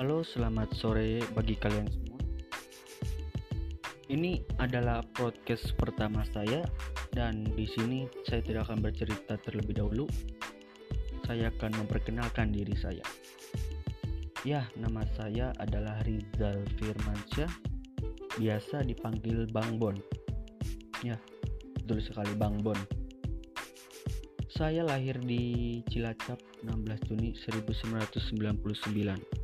Halo, selamat sore bagi kalian semua. Ini adalah podcast pertama saya dan di sini saya tidak akan bercerita terlebih dahulu. Saya akan memperkenalkan diri saya. Ya, nama saya adalah Rizal Firmansyah. Biasa dipanggil Bang Bon. Ya, betul sekali Bang Bon. Saya lahir di Cilacap 16 Juni 1999